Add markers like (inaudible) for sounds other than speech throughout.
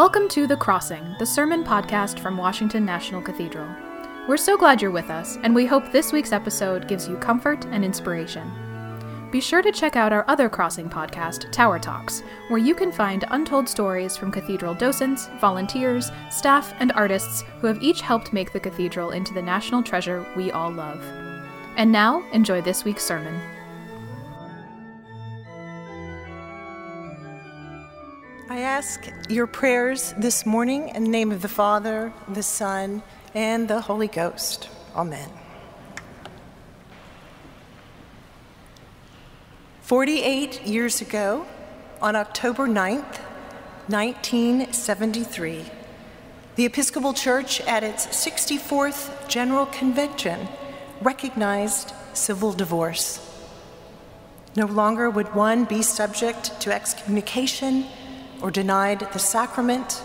Welcome to The Crossing, the sermon podcast from Washington National Cathedral. We're so glad you're with us, and we hope this week's episode gives you comfort and inspiration. Be sure to check out our other Crossing podcast, Tower Talks, where you can find untold stories from cathedral docents, volunteers, staff, and artists who have each helped make the cathedral into the national treasure we all love. And now, enjoy this week's sermon. Ask your prayers this morning in the name of the Father, the Son, and the Holy Ghost. Amen. 48 years ago, on October 9th, 1973, the Episcopal Church at its 64th General Convention recognized civil divorce. No longer would one be subject to excommunication or denied the sacrament,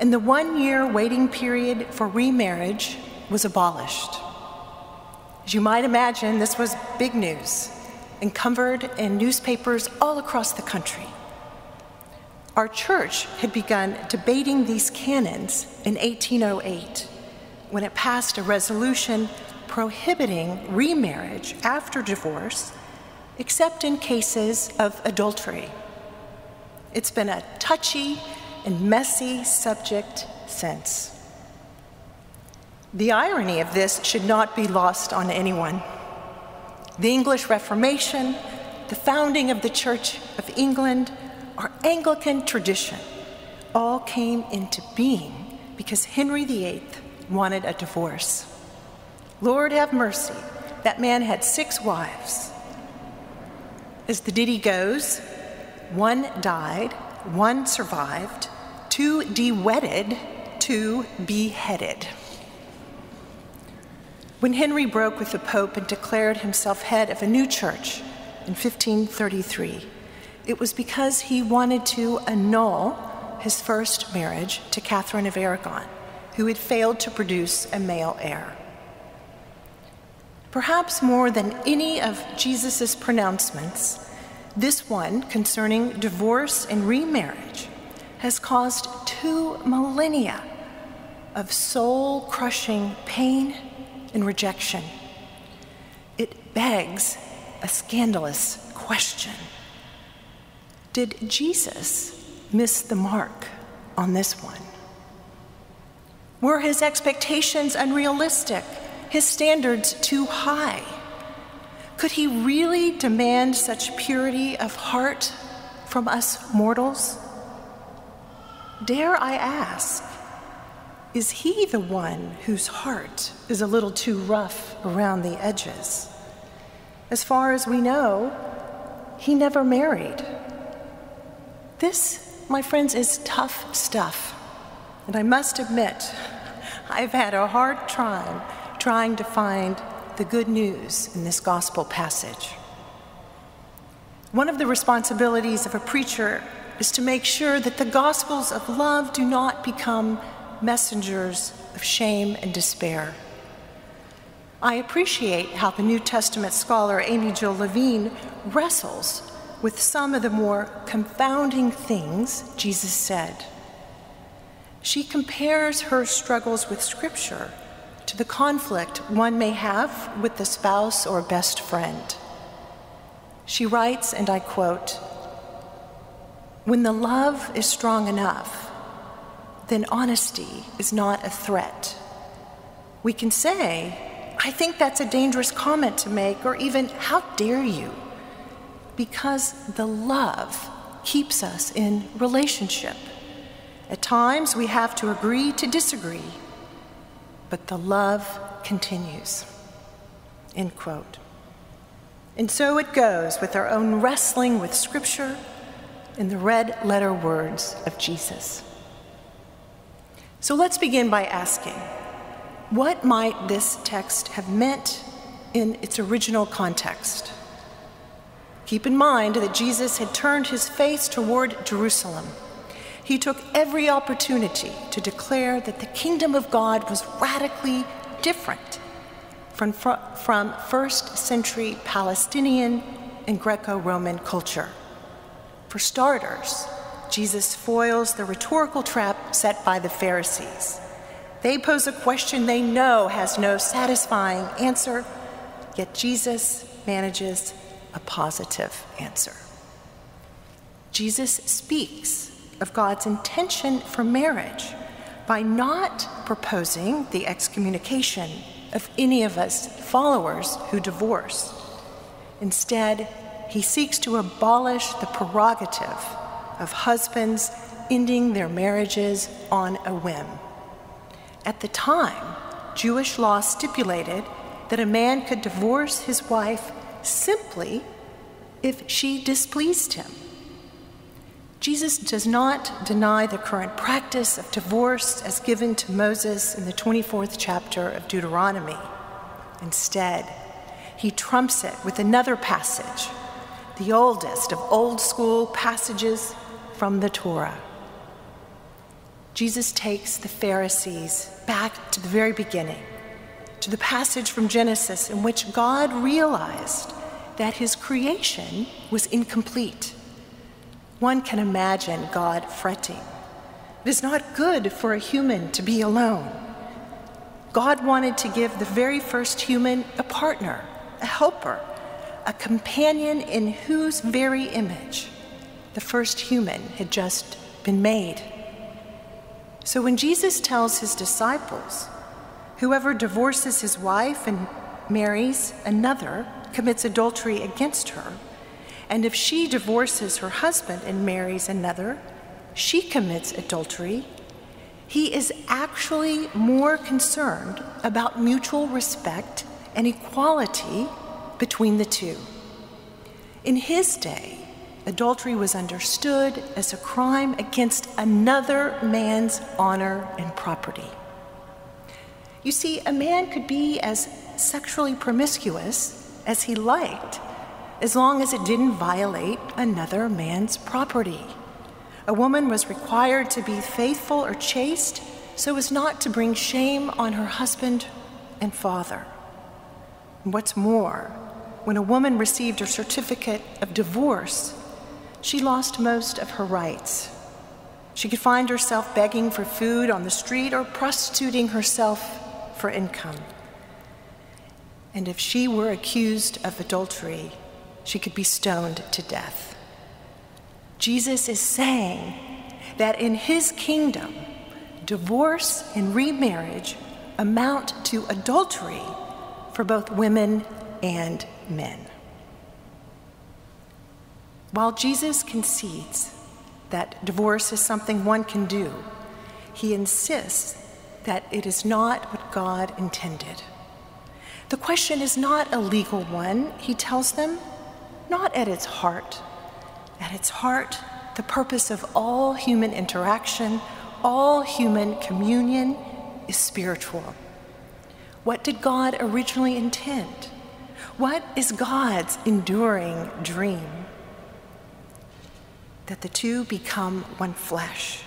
and the one year waiting period for remarriage was abolished. As you might imagine, this was big news and covered in newspapers all across the country. Our church had begun debating these canons in 1808 when it passed a resolution prohibiting remarriage after divorce except in cases of adultery. It's been a touchy and messy subject since. The irony of this should not be lost on anyone. The English Reformation, the founding of the Church of England, our Anglican tradition all came into being because Henry VIII wanted a divorce. Lord have mercy, that man had six wives. As the ditty goes, one died, one survived, two de-wedded, two beheaded. When Henry broke with the Pope and declared himself head of a new church in 1533, it was because he wanted to annul his first marriage to Catherine of Aragon, who had failed to produce a male heir. Perhaps more than any of Jesus' pronouncements, this one, concerning divorce and remarriage, has caused two millennia of soul crushing pain and rejection. It begs a scandalous question Did Jesus miss the mark on this one? Were his expectations unrealistic, his standards too high? Could he really demand such purity of heart from us mortals? Dare I ask, is he the one whose heart is a little too rough around the edges? As far as we know, he never married. This, my friends, is tough stuff. And I must admit, (laughs) I've had a hard time trying to find the good news in this gospel passage. One of the responsibilities of a preacher is to make sure that the gospels of love do not become messengers of shame and despair. I appreciate how the New Testament scholar Amy Jill Levine wrestles with some of the more confounding things Jesus said. She compares her struggles with Scripture to the conflict one may have with the spouse or best friend. She writes, and I quote, When the love is strong enough, then honesty is not a threat. We can say, I think that's a dangerous comment to make, or even, how dare you? Because the love keeps us in relationship. At times, we have to agree to disagree but the love continues. End quote. And so it goes with our own wrestling with Scripture in the red letter words of Jesus. So let's begin by asking what might this text have meant in its original context? Keep in mind that Jesus had turned his face toward Jerusalem he took every opportunity to declare that the kingdom of God was radically different from, from first century Palestinian and Greco Roman culture. For starters, Jesus foils the rhetorical trap set by the Pharisees. They pose a question they know has no satisfying answer, yet Jesus manages a positive answer. Jesus speaks of God's intention for marriage by not proposing the excommunication of any of us followers who divorce. Instead, he seeks to abolish the prerogative of husbands ending their marriages on a whim. At the time, Jewish law stipulated that a man could divorce his wife simply if she displeased him. Jesus does not deny the current practice of divorce as given to Moses in the 24th chapter of Deuteronomy. Instead, he trumps it with another passage, the oldest of old school passages from the Torah. Jesus takes the Pharisees back to the very beginning, to the passage from Genesis in which God realized that his creation was incomplete. One can imagine God fretting. It is not good for a human to be alone. God wanted to give the very first human a partner, a helper, a companion in whose very image the first human had just been made. So when Jesus tells his disciples, whoever divorces his wife and marries another commits adultery against her, and if she divorces her husband and marries another, she commits adultery. He is actually more concerned about mutual respect and equality between the two. In his day, adultery was understood as a crime against another man's honor and property. You see, a man could be as sexually promiscuous as he liked as long as it didn't violate another man's property. A woman was required to be faithful or chaste so as not to bring shame on her husband and father. What's more, when a woman received her certificate of divorce, she lost most of her rights. She could find herself begging for food on the street or prostituting herself for income. And if she were accused of adultery, she could be stoned to death. Jesus is saying that in his kingdom, divorce and remarriage amount to adultery for both women and men. While Jesus concedes that divorce is something one can do, he insists that it is not what God intended. The question is not a legal one, he tells them not at its heart. At its heart, the purpose of all human interaction, all human communion is spiritual. What did God originally intend? What is God's enduring dream? That the two become one flesh,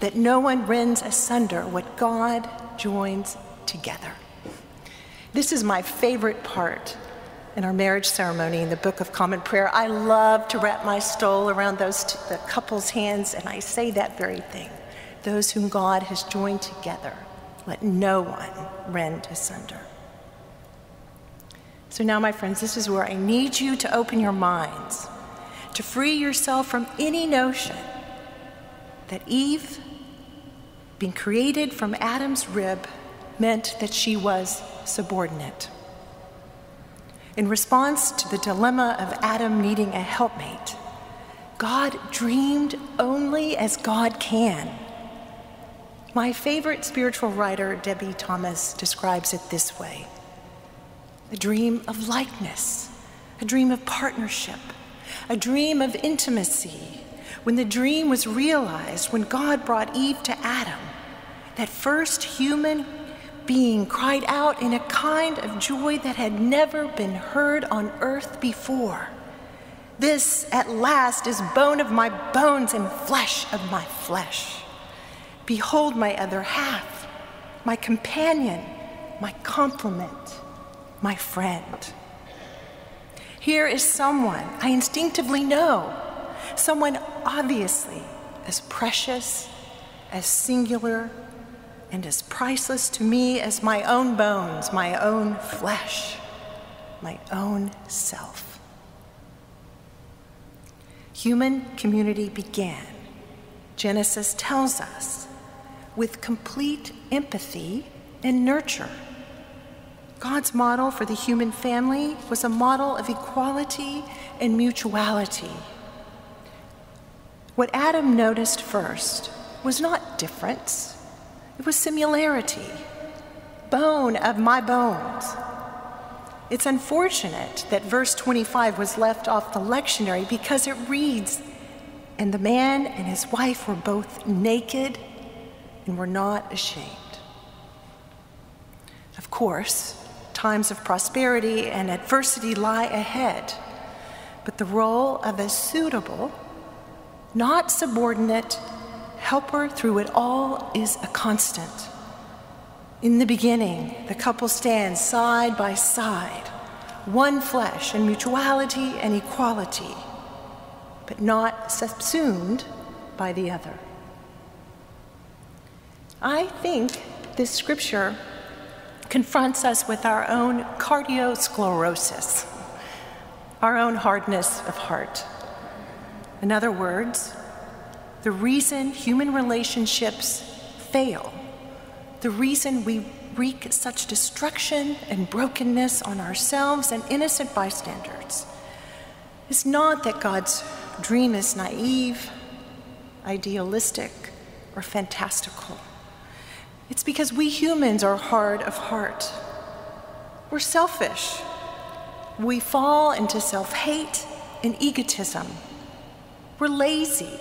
that no one rends asunder what God joins together. This is my favorite part in our marriage ceremony in the Book of Common Prayer. I love to wrap my stole around those t- the couple's hands, and I say that very thing. Those whom God has joined together, let no one rend asunder. So now, my friends, this is where I need you to open your minds, to free yourself from any notion that Eve, being created from Adam's rib, meant that she was subordinate. In response to the dilemma of Adam needing a helpmate, God dreamed only as God can. My favorite spiritual writer, Debie Thomas, describes it this way a dream of likeness, a dream of partnership, a dream of intimacy. When the dream was realized, when God brought Eve to Adam, that first human being cried out in a kind of joy that had never been heard on earth before. This at last is bone of my bones and flesh of my flesh. Behold my other half, my companion, my complement, my friend. Here is someone I instinctively know, someone obviously as precious, as singular, and as priceless to me as my own bones, my own flesh, my own self. Human community began, Genesis tells us, with complete empathy and nurture. God's model for the human family was a model of equality and mutuality. What Adam noticed first was not difference, it was similarity. Bone of my bones. It's unfortunate that verse 25 was left off the lectionary because it reads, And the man and his wife were both naked and were not ashamed. Of course, times of prosperity and adversity lie ahead, but the role of a suitable, not subordinate, helper through it all is a constant. In the beginning, the couple stands side by side, one flesh in mutuality and equality, but not subsumed by the other. I think this scripture confronts us with our own cardiosclerosis, our own hardness of heart. In other words, the reason human relationships fail, the reason we wreak such destruction and brokenness on ourselves and innocent bystanders, is not that God's dream is naive, idealistic, or fantastical. It's because we humans are hard of heart. We're selfish. We fall into self hate and egotism. We're lazy.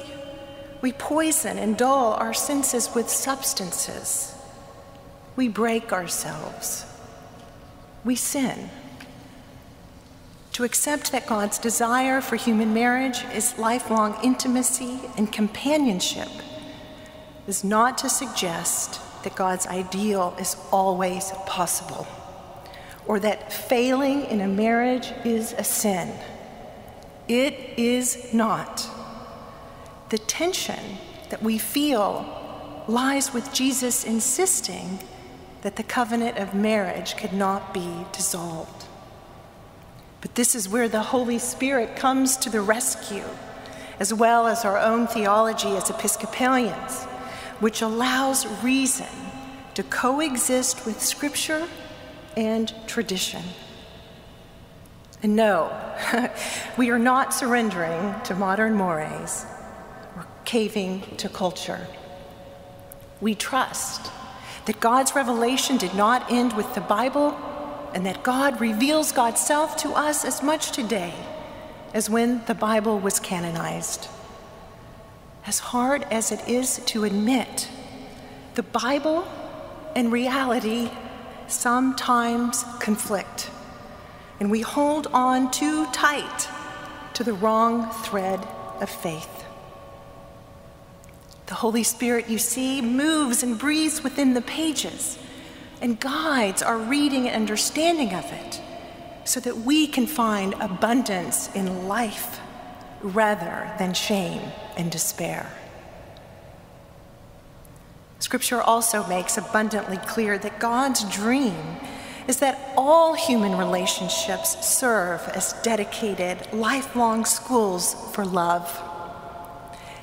We poison and dull our senses with substances. We break ourselves. We sin. To accept that God's desire for human marriage is lifelong intimacy and companionship is not to suggest that God's ideal is always possible, or that failing in a marriage is a sin. It is not. The tension that we feel lies with Jesus insisting that the covenant of marriage could not be dissolved. But this is where the Holy Spirit comes to the rescue, as well as our own theology as Episcopalians which allows reason to coexist with Scripture and tradition. And no, (laughs) we are not surrendering to modern mores or caving to culture. We trust that God's revelation did not end with the Bible and that God reveals God's self to us as much today as when the Bible was canonized. As hard as it is to admit, the Bible and reality sometimes conflict, and we hold on too tight to the wrong thread of faith. The Holy Spirit, you see, moves and breathes within the pages and guides our reading and understanding of it so that we can find abundance in life rather than shame and despair. Scripture also makes abundantly clear that God's dream is that all human relationships serve as dedicated, lifelong schools for love.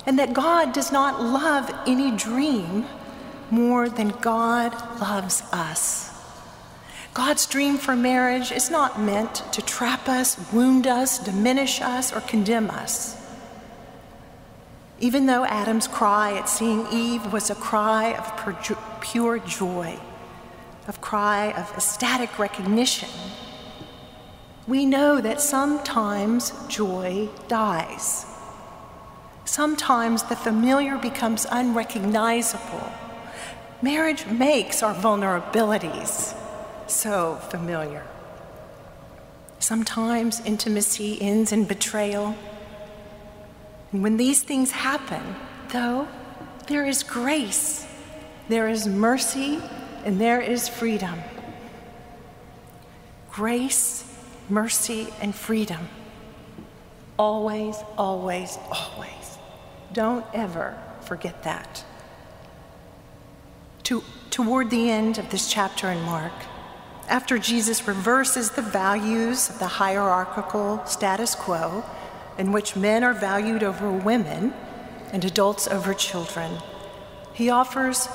And that God does not love any dream more than God loves us. God's dream for marriage is not meant to trap us, wound us, diminish us, or condemn us. Even though Adam's cry at seeing Eve was a cry of pure joy, of cry of ecstatic recognition, we know that sometimes joy dies. Sometimes the familiar becomes unrecognizable. Marriage makes our vulnerabilities so familiar. Sometimes intimacy ends in betrayal. And when these things happen, though, there is grace, there is mercy, and there is freedom. Grace, mercy, and freedom. Always, always, always. Don't ever forget that. To, toward the end of this chapter in Mark, after Jesus reverses the values of the hierarchical status quo, in which men are valued over women and adults over children, he offers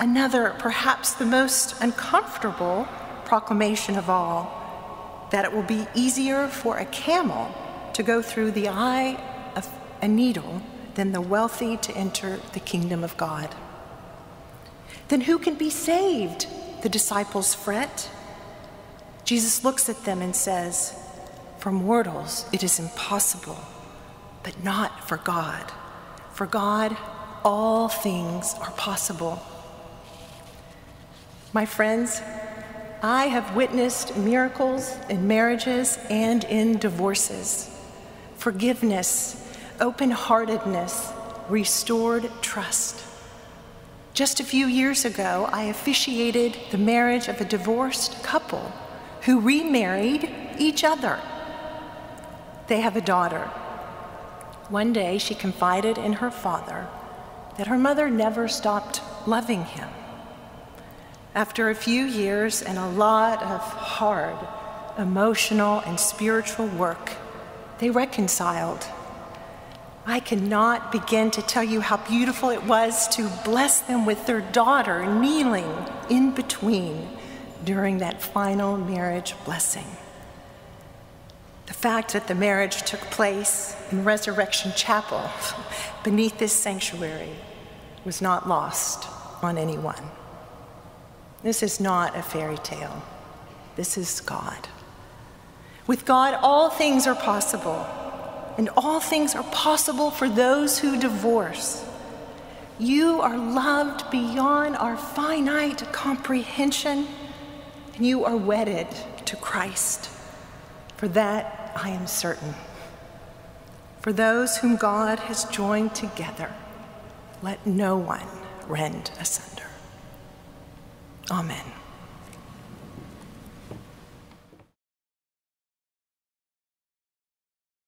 another, perhaps the most uncomfortable proclamation of all that it will be easier for a camel to go through the eye of a needle than the wealthy to enter the kingdom of God. Then who can be saved? The disciples fret. Jesus looks at them and says, For mortals it is impossible, but not for God. For God, all things are possible. My friends, I have witnessed miracles in marriages and in divorces. Forgiveness, open heartedness, restored trust. Just a few years ago, I officiated the marriage of a divorced couple who remarried each other. They have a daughter. One day, she confided in her father that her mother never stopped loving him. After a few years and a lot of hard emotional and spiritual work, they reconciled. I cannot begin to tell you how beautiful it was to bless them with their daughter kneeling in between during that final marriage blessing. The fact that the marriage took place in Resurrection Chapel (laughs) beneath this sanctuary was not lost on anyone. This is not a fairy tale. This is God. With God, all things are possible, and all things are possible for those who divorce. You are loved beyond our finite comprehension, and you are wedded to Christ. For that I am certain. For those whom God has joined together, let no one rend asunder. Amen.